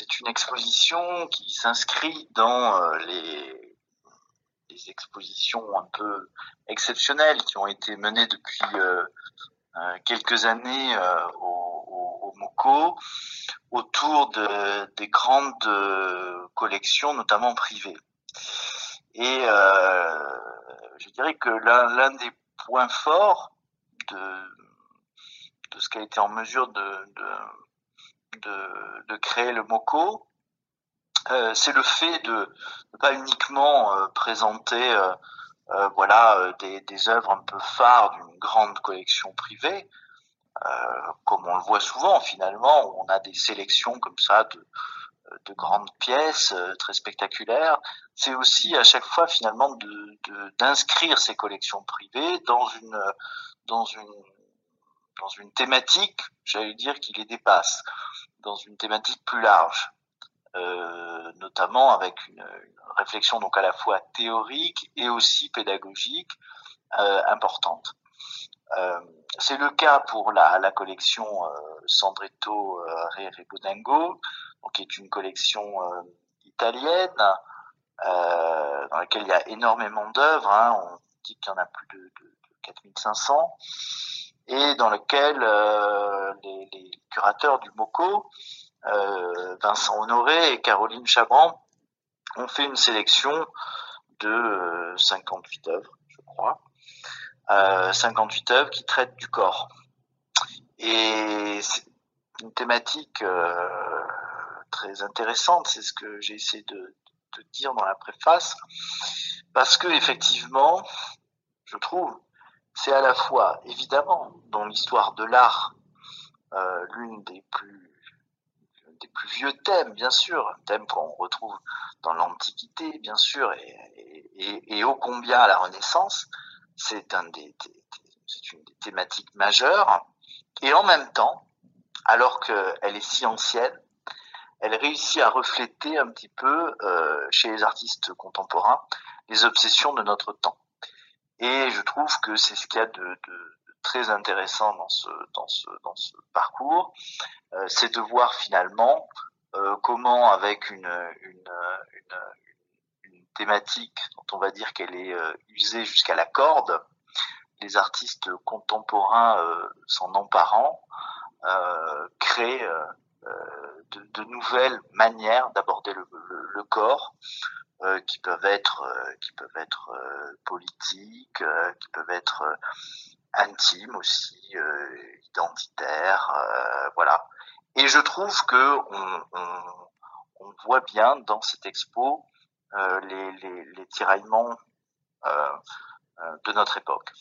c'est une exposition qui s'inscrit dans les, expositions un peu exceptionnelles qui ont été menées depuis quelques années au, au, MOCO autour de, des grandes collections, notamment privées. Et je dirais que l'un des points forts de, ce qui a été en mesure de, de, créer le MOCO, euh, c'est le fait de ne pas uniquement euh, présenter euh, voilà des, œuvres un peu phares d'une grande collection privée, comme on le voit souvent finalement, où on a des sélections comme ça de, de grandes pièces très spectaculaires. C'est aussi à chaque fois finalement d'inscrire ces collections privées dans une dans une dans une thématique, j'allais dire, qui les dépasse, dans une thématique plus large, euh, notamment avec une, réflexion donc à la fois théorique et aussi pédagogique euh, importante. Euh, c'est le cas pour la, collection Sandretto Rebonengo, qui est une collection italienne dans laquelle il y a énormément d'œuvres. Hein, on dit qu'il y en a plus de, de, de 4500 et dans lequel euh, les, curateurs du MOCO, euh, Vincent Honoré et Caroline Chabran, ont fait une sélection de 58 euh, œuvres, je crois, euh, 58 œuvres qui traitent du corps. Et c'est une thématique très intéressante, c'est ce que j'ai essayé de, de dire dans la préface, parce que effectivement, je trouve, c'est à la fois, évidemment, dans l'histoire de l'art, euh, l'une des plus vieux thèmes, bien sûr, un thème qu'on retrouve dans l'Antiquité, bien sûr, et, et, ô combien à la Renaissance, c'est une des thématiques majeures, et en même temps, alors qu'elle est si ancienne, elle réussit à refléter un petit peu euh, chez les artistes contemporains les obsessions de notre temps. Et je trouve que c'est ce qu'il y a de, très intéressant dans ce, parcours, euh, c'est de voir finalement euh, comment avec une, thématique dont on va dire qu'elle est euh, usée jusqu'à la corde, les artistes contemporains s'en emparant, créent de, nouvelles manières d'aborder le, corps, qui peuvent être euh, qui peuvent être euh, politiques, qui peuvent être intimes aussi, identitaires, voilà. Et je trouve que on, on, on, voit bien dans cette expo les, les, les, tiraillements de notre époque.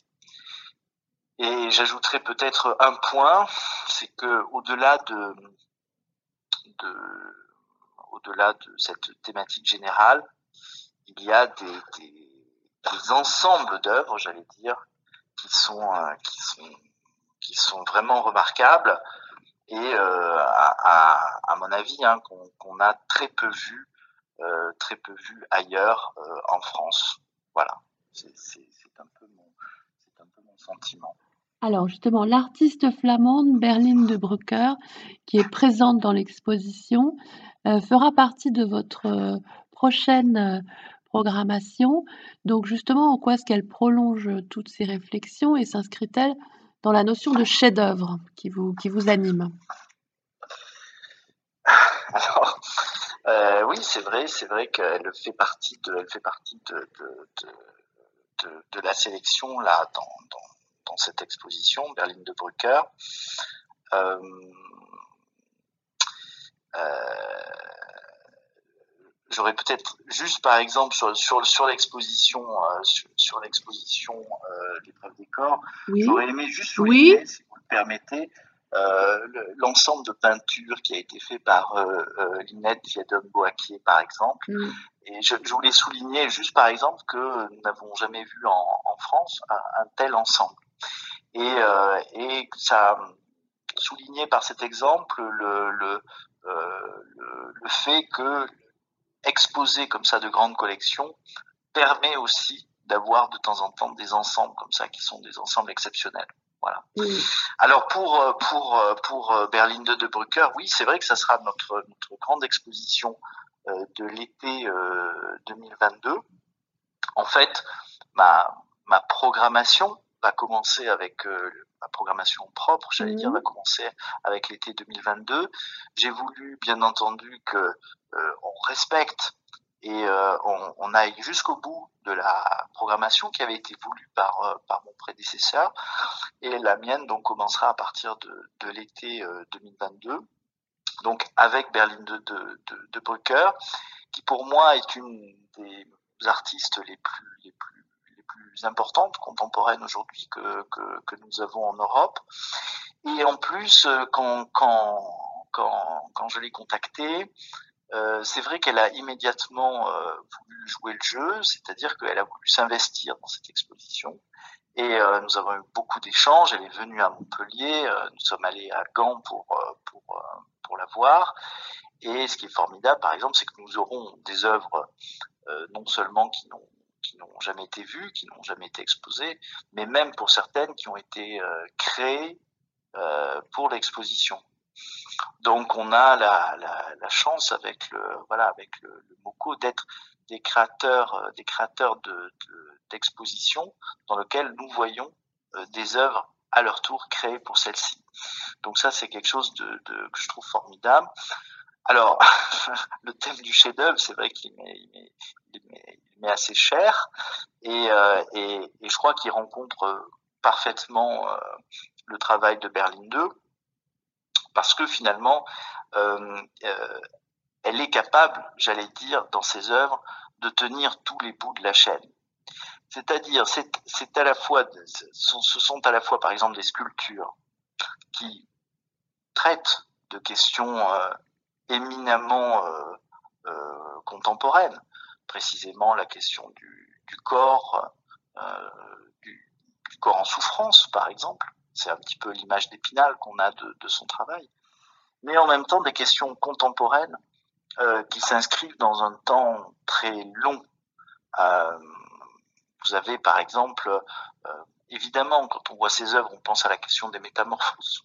Et j'ajouterais peut-être un point, c'est que au-delà de, de au-delà de cette thématique générale, il y a des, des, ensembles d'œuvres, j'allais dire, qui sont, euh, qui sont, qui sont vraiment remarquables et euh, à, à, mon avis hein, qu'on qu a très peu vu, euh, très peu vu ailleurs en France. Voilà, c'est un peu mon, c'est un peu mon sentiment. Alors justement, l'artiste flamande Berline de Brucker, qui est présente dans l'exposition, fera partie de votre prochaine programmation. Donc justement, en quoi est-ce qu'elle prolonge toutes ces réflexions et s'inscrit-elle dans la notion de chef-d'œuvre qui vous, qui vous anime? Alors, euh, oui, c'est vrai, c'est vrai qu'elle fait partie de, elle fait partie de, la sélection dans, cette exposition Berlin de Brücker. Euh, euh, j'aurais peut-être juste par exemple sur sur, sur l'exposition euh, sur, sur l'exposition euh, l'épreuve des corps oui. j'aurais aimé juste souligner oui. si vous le permettez euh, l'ensemble de peintures qui a été fait par euh, euh, Linette Viadom Boaquier par exemple mm. et je, je, voulais souligner juste par exemple que nous n'avons jamais vu en, en France un, un, tel ensemble et, euh, et ça souligné par cet exemple le, le, le, le fait que exposer comme ça de grandes collections permet aussi d'avoir de temps en temps des ensembles comme ça qui sont des ensembles exceptionnels. Voilà. Alors pour pour pour Berlin 2 de Brücker, oui, c'est vrai que ça sera notre notre grande exposition de l'été 2022. En fait, ma ma programmation va commencer avec ma programmation propre, j'allais dire, va commencer avec l'été 2022. J'ai voulu, bien entendu, que on respecte et euh, on, on, aille jusqu'au bout de la programmation qui avait été voulue par, euh, par mon prédécesseur. Et la mienne donc commencera à partir de, de l'été 2022, euh, donc avec Berlin de, de, de, de Brücker, qui pour moi est une des artistes les plus, les plus, plus importantes contemporaines aujourd'hui que, que, nous avons en Europe. Et en plus, quand, quand, quand, quand je l'ai contactée, euh, c'est vrai qu'elle a immédiatement euh, voulu jouer le jeu, c'est-à-dire qu'elle a voulu s'investir dans cette exposition. Et euh, nous avons eu beaucoup d'échanges. Elle est venue à Montpellier. nous sommes allés à Gand pour pour pour la voir. Et ce qui est formidable, par exemple, c'est que nous aurons des œuvres non seulement qui n'ont n'ont jamais été vues, qui n'ont jamais été exposées, mais même pour certaines qui ont été créées pour l'exposition. Donc on a la, chance avec le voilà avec le, MOCO d'être des créateurs euh, des créateurs de d'expositions dans lequel nous voyons euh, des œuvres à leur tour créées pour celle-ci. Donc ça c'est quelque chose de, que je trouve formidable. Alors le thème du chef-d'œuvre c'est vrai qu'il m'est met assez cher et, euh, et, et, je crois qu'il rencontre parfaitement le travail de Berlin 2 parce que finalement, euh, euh, elle est capable, j'allais dire, dans ses œuvres, de tenir tous les bouts de la chaîne. C'est-à-dire, c'est à la fois, ce sont à la fois, par exemple, des sculptures qui traitent de questions euh, éminemment euh, euh, contemporaines, précisément la question du, corps, euh, du, corps en souffrance, par exemple, c'est un petit peu l'image d'Épinal qu'on a de, son travail. Mais en même temps, des questions contemporaines euh, qui s'inscrivent dans un temps très long. Euh, vous avez par exemple, évidemment, quand on voit ces œuvres, on pense à la question des métamorphoses,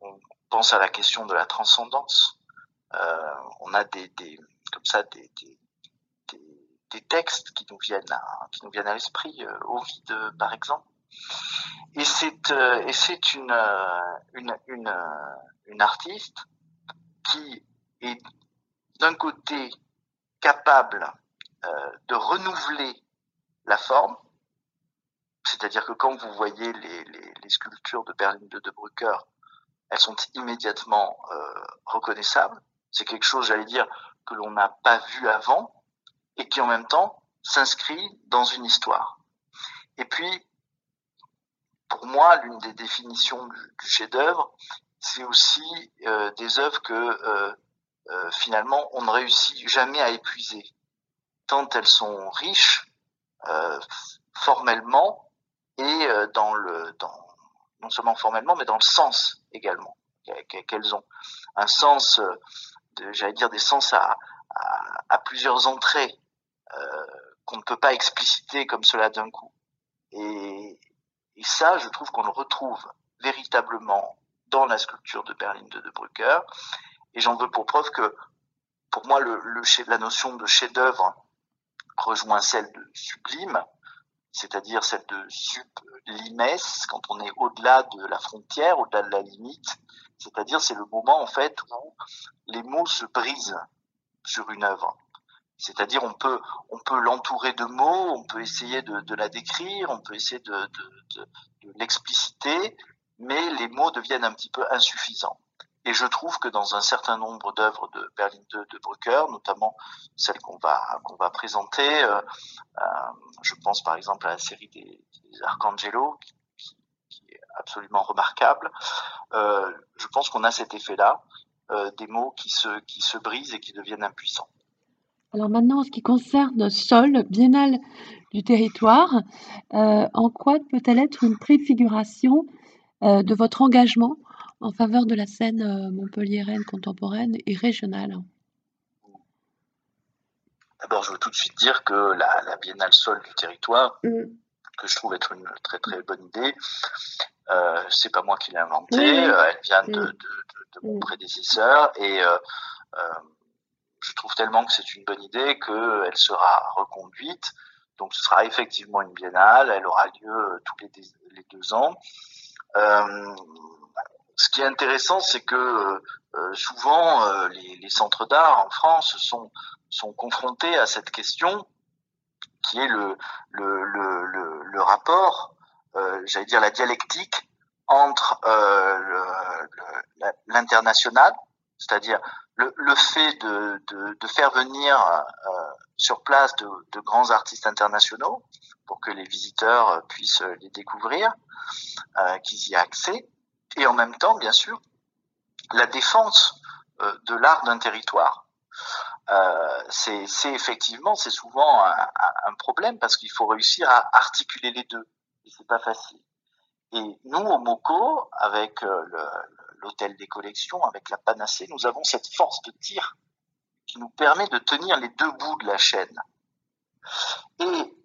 on pense à la question de la transcendance. On a des, comme ça des, des, textes qui nous viennent à, qui nous viennent à l'esprit, euh, Ovide par exemple. Et c'est euh, et c'est une, euh, une, une, euh, une artiste qui est d'un côté capable euh, de renouveler la forme, c'est-à-dire que quand vous voyez les, les, sculptures de Berlin de De Brücker, elles sont immédiatement euh, reconnaissables. C'est quelque chose, j'allais dire, que l'on n'a pas vu avant et qui en même temps s'inscrit dans une histoire. Et puis, pour moi, l'une des définitions du, chef-d'œuvre, c'est aussi euh, des œuvres que euh, euh, finalement on ne réussit jamais à épuiser, tant elles sont riches formellement et dans le non seulement formellement mais dans le sens également qu'elles ont. Un sens j'allais dire des sens à plusieurs entrées qu'on ne peut pas expliciter comme cela d'un coup et, et ça, je trouve qu'on le retrouve véritablement dans la sculpture de Berlin de De Brücker. Et j'en veux pour preuve que, pour moi, le, le, la notion de chef-d'œuvre rejoint celle de sublime, c'est-à-dire celle de sublimes, quand on est au-delà de la frontière, au-delà de la limite. C'est-à-dire, c'est le moment, en fait, où les mots se brisent sur une œuvre. C'est-à-dire on peut on peut l'entourer de mots, on peut essayer de, la décrire, on peut essayer de, de, l'expliciter, mais les mots deviennent un petit peu insuffisants. Et je trouve que dans un certain nombre d'œuvres de Berlin de, de Brücker, notamment celles qu'on va qu'on va présenter, euh, euh, je pense par exemple à la série des, des Arcangelo, qui, est absolument remarquable. Euh, je pense qu'on a cet effet-là, des mots qui se qui se brisent et qui deviennent impuissants. Alors maintenant, en ce qui concerne Sol, Biennale du territoire, euh, en quoi peut-elle être une préfiguration euh, de votre engagement en faveur de la scène euh, montpelliéraine contemporaine et régionale? D'abord, je veux tout de suite dire que la, la Biennale Sol du territoire, mm. que je trouve être une très très bonne idée, Euh, c'est pas moi qui l'ai inventée, euh, elle vient de, mm. de, de, de mon mm. prédécesseur et euh, euh, trouve tellement que c'est une bonne idée qu'elle sera reconduite. Donc ce sera effectivement une biennale, elle aura lieu tous les, deux ans. Euh, ce qui est intéressant, c'est que euh, souvent les, centres d'art en France sont, confrontés à cette question qui est le, le, le, rapport euh, j'allais dire, la dialectique entre euh, l'international, c'est-à-dire le, le, fait de, de, faire venir euh, sur place de, grands artistes internationaux pour que les visiteurs puissent les découvrir, euh, qu'ils y aient accès, et en même temps, bien sûr, la défense euh, de l'art d'un territoire. C'est effectivement, c'est souvent un, problème parce qu'il faut réussir à articuler les deux c'est pas facile. Et nous, au MOCO, avec euh, l'hôtel des collections, avec la panacée, nous avons cette force de tir qui nous permet de tenir les deux bouts de la chaîne. Et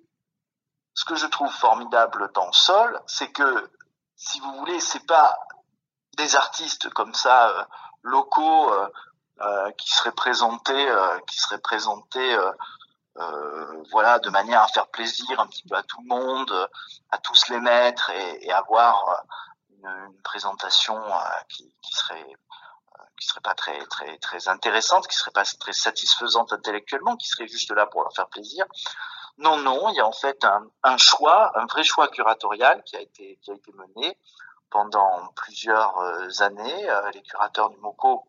ce que je trouve formidable dans Sol, c'est que, si vous voulez, c'est pas des artistes comme ça euh, locaux euh, euh, qui seraient présentés, qui seraient présentés voilà, de manière à faire plaisir un petit peu à tout le monde, à tous les maîtres et, et avoir une, une présentation euh, qui, qui, serait qui serait pas très très très intéressante, qui serait pas très satisfaisante intellectuellement, qui serait juste là pour leur faire plaisir. Non, non, il y a en fait un, un choix, un vrai choix curatorial qui a été qui a été mené pendant plusieurs années. Les curateurs du MOCO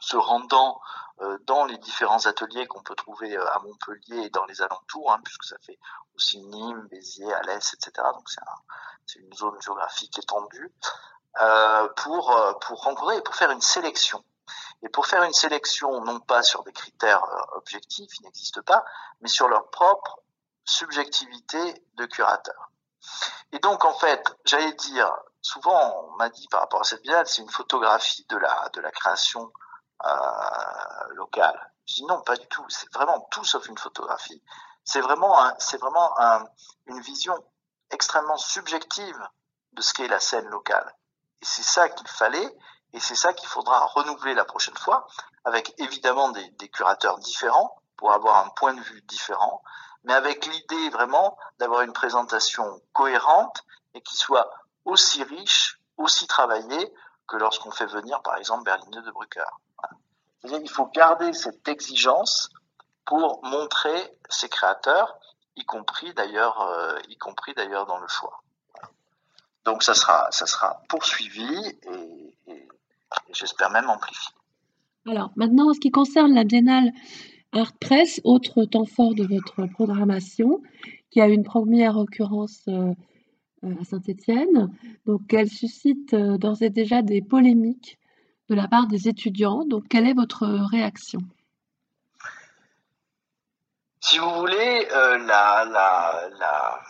se rendant euh, dans les différents ateliers qu'on peut trouver euh, à Montpellier et dans les alentours, hein, puisque ça fait aussi Nîmes, Béziers, Alès, etc. Donc c'est une zone géographique étendue euh, pour pour rencontrer et pour faire une sélection. Et pour faire une sélection, non pas sur des critères objectifs, ils n'existent pas, mais sur leur propre subjectivité de curateur. Et donc, en fait, j'allais dire, souvent, on m'a dit par rapport à cette biennale, c'est une photographie de la, de la création euh, locale. Je dis non, pas du tout. C'est vraiment tout sauf une photographie. C'est vraiment, c'est vraiment un, une vision extrêmement subjective de ce qu'est la scène locale. Et c'est ça qu'il fallait, et c'est ça qu'il faudra renouveler la prochaine fois, avec évidemment des, des, curateurs différents pour avoir un point de vue différent, mais avec l'idée vraiment d'avoir une présentation cohérente et qui soit aussi riche, aussi travaillée que lorsqu'on fait venir, par exemple, Berliner de Brücker. Il faut garder cette exigence pour montrer ses créateurs, y compris d'ailleurs, euh, y compris d'ailleurs dans le choix. Donc ça sera, ça sera poursuivi et, j'espère même amplifié. Alors maintenant, en ce qui concerne la Biennale Art Press, autre temps fort de votre programmation, qui a une première occurrence euh, à Saint-Étienne, donc elle suscite euh, d'ores et déjà des polémiques de la part des étudiants. Donc, quelle est votre réaction? Si vous voulez, euh, la, la, la...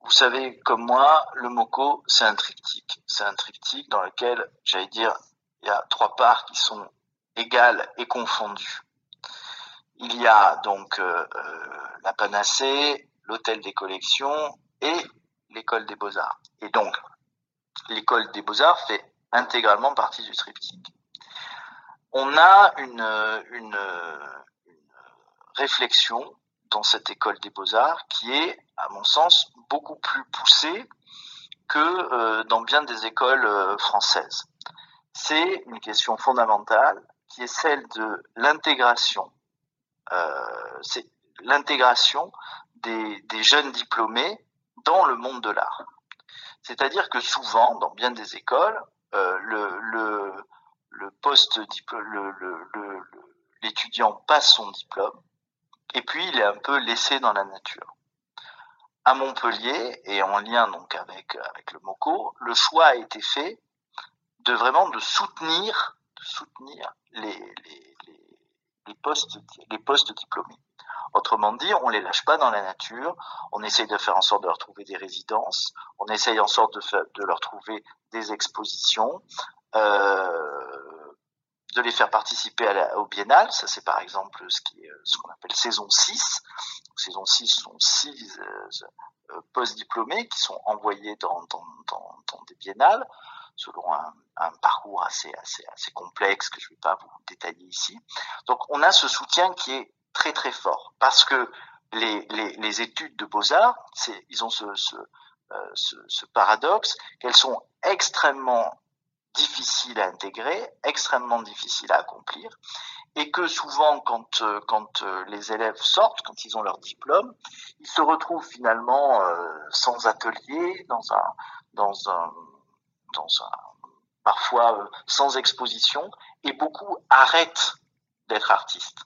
vous savez comme moi, le MOCO, c'est un triptyque. C'est un triptyque dans lequel, j'allais dire, il y a trois parts qui sont égales et confondues. Il y a donc euh, euh, la panacée, l'hôtel des collections et l'école des beaux-arts. Et donc, l'école des beaux-arts fait intégralement partie du triptyque. On a une, une, une réflexion dans cette école des beaux-arts qui est, à mon sens, beaucoup plus poussée que euh, dans bien des écoles euh, françaises. C'est une question fondamentale qui est celle de l'intégration. Euh, c'est l'intégration des, des jeunes diplômés dans le monde de l'art. C'est-à-dire que souvent, dans bien des écoles, le, le, le poste le, l'étudiant passe son diplôme et puis il est un peu laissé dans la nature. À Montpellier et en lien donc avec le MOCO, le choix a été fait de vraiment de soutenir les, les, les postes diplômés. Autrement dit, on les lâche pas dans la nature, on essaye de faire en sorte de leur trouver des résidences, on essaye en sorte de, leur trouver des expositions, euh, de les faire participer au biennale, ça c'est par exemple ce qu'on appelle saison 6, Ces six sont six post-diplômés qui sont envoyés dans, des biennales selon un, parcours assez complexe que je ne vais pas vous détailler ici. Donc on a ce soutien qui est très très fort. Parce que les, les, études de beaux-arts, ils ont euh, ce, ce paradoxe qu'elles sont extrêmement difficiles à intégrer, extrêmement difficiles à accomplir, et que souvent, quand, euh, quand euh, les élèves sortent, quand ils ont leur diplôme, ils se retrouvent finalement sans atelier, dans un, dans un, dans un, parfois sans exposition, et beaucoup arrêtent d'être artistes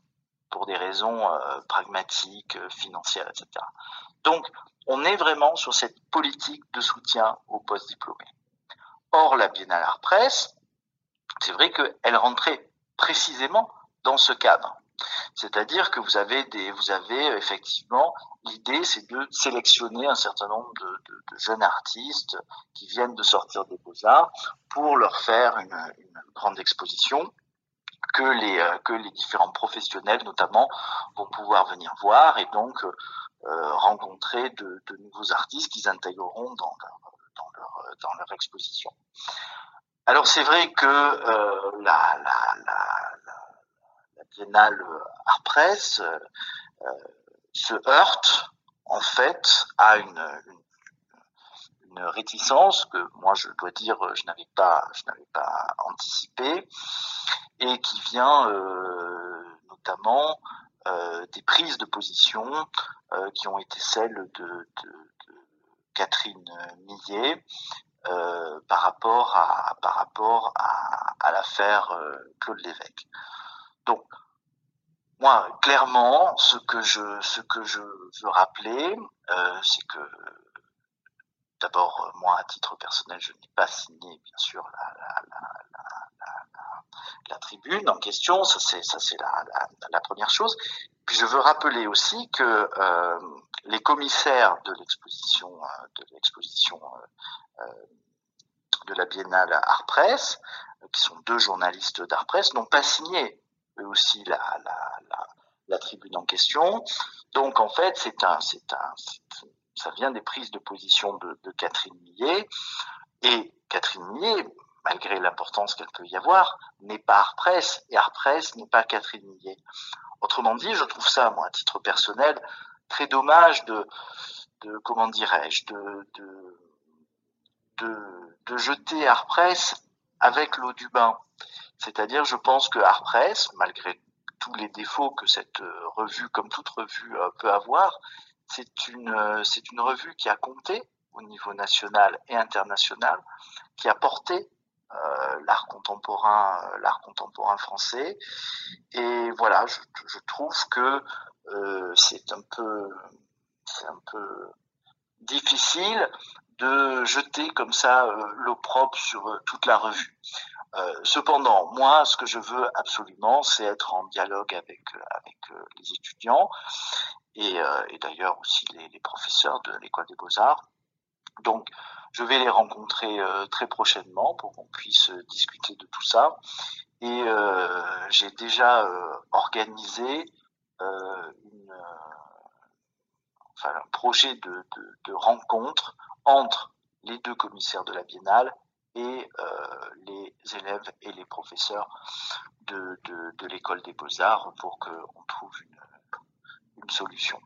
pour des raisons euh, pragmatiques, financières, etc. Donc, on est vraiment sur cette politique de soutien aux post-diplômés. Or, la Biennale Art Presse, c'est vrai qu'elle rentrait précisément dans ce cadre. C'est-à-dire que vous avez vous avez effectivement l'idée, c'est de sélectionner un certain nombre de, jeunes artistes qui viennent de sortir des beaux arts pour leur faire une grande exposition que les euh, que les différents professionnels notamment vont pouvoir venir voir et donc euh, rencontrer de, nouveaux artistes qu'ils intégreront dans leur, dans leur dans leur exposition. Alors c'est vrai que euh, la, la, la, biennale art presse euh, se heurte en fait à une, une, réticence que moi je dois dire je n'avais pas je n'avais pas anticipé et qui vient euh, notamment euh, des prises de position euh, qui ont été celles de, Catherine Millet par rapport à par rapport à, à l'affaire Claude Lévesque. Donc moi, clairement, ce que je, ce que je veux rappeler, euh, c'est que d'abord, moi, à titre personnel, je n'ai pas signé, bien sûr, la, tribune en question. Ça, c'est, la, première chose. Puis, je veux rappeler aussi que euh, les commissaires de l'exposition, euh, de euh, la Biennale Art Presse, qui sont deux journalistes d'Art Presse, n'ont pas signé eux aussi la, tribune en question. Donc en fait, c'est un, c'est un, ça vient des prises de position de, Catherine Millet. Et Catherine Millet, malgré l'importance qu'elle peut y avoir, n'est pas Art Press et Art Press n'est pas Catherine Millet. Autrement dit, je trouve ça, moi, à titre personnel, très dommage de, comment dirais-je, de, de, de, jeter Art Press avec l'eau du bain. C'est-à-dire, je pense que Art Press, malgré tous les défauts que cette euh, revue, comme toute revue, euh, peut avoir, c'est une, euh, c'est une revue qui a compté au niveau national et international, qui a porté euh, l'art contemporain, l'art contemporain français. Et voilà, je, trouve que euh, c'est un peu, c'est un peu difficile de jeter comme ça euh, l'opprobre sur toute la revue. Euh, cependant, moi, ce que je veux absolument, c'est être en dialogue avec euh, avec euh, les étudiants et, et d'ailleurs aussi les, les, professeurs de l'école des beaux arts. Donc, je vais les rencontrer très prochainement pour qu'on puisse discuter de tout ça. Et j'ai déjà organisé une, enfin, un projet de, de, de rencontre entre les deux commissaires de la biennale et euh, les élèves et les professeurs de, l'école des beaux-arts pour qu'on trouve une solution.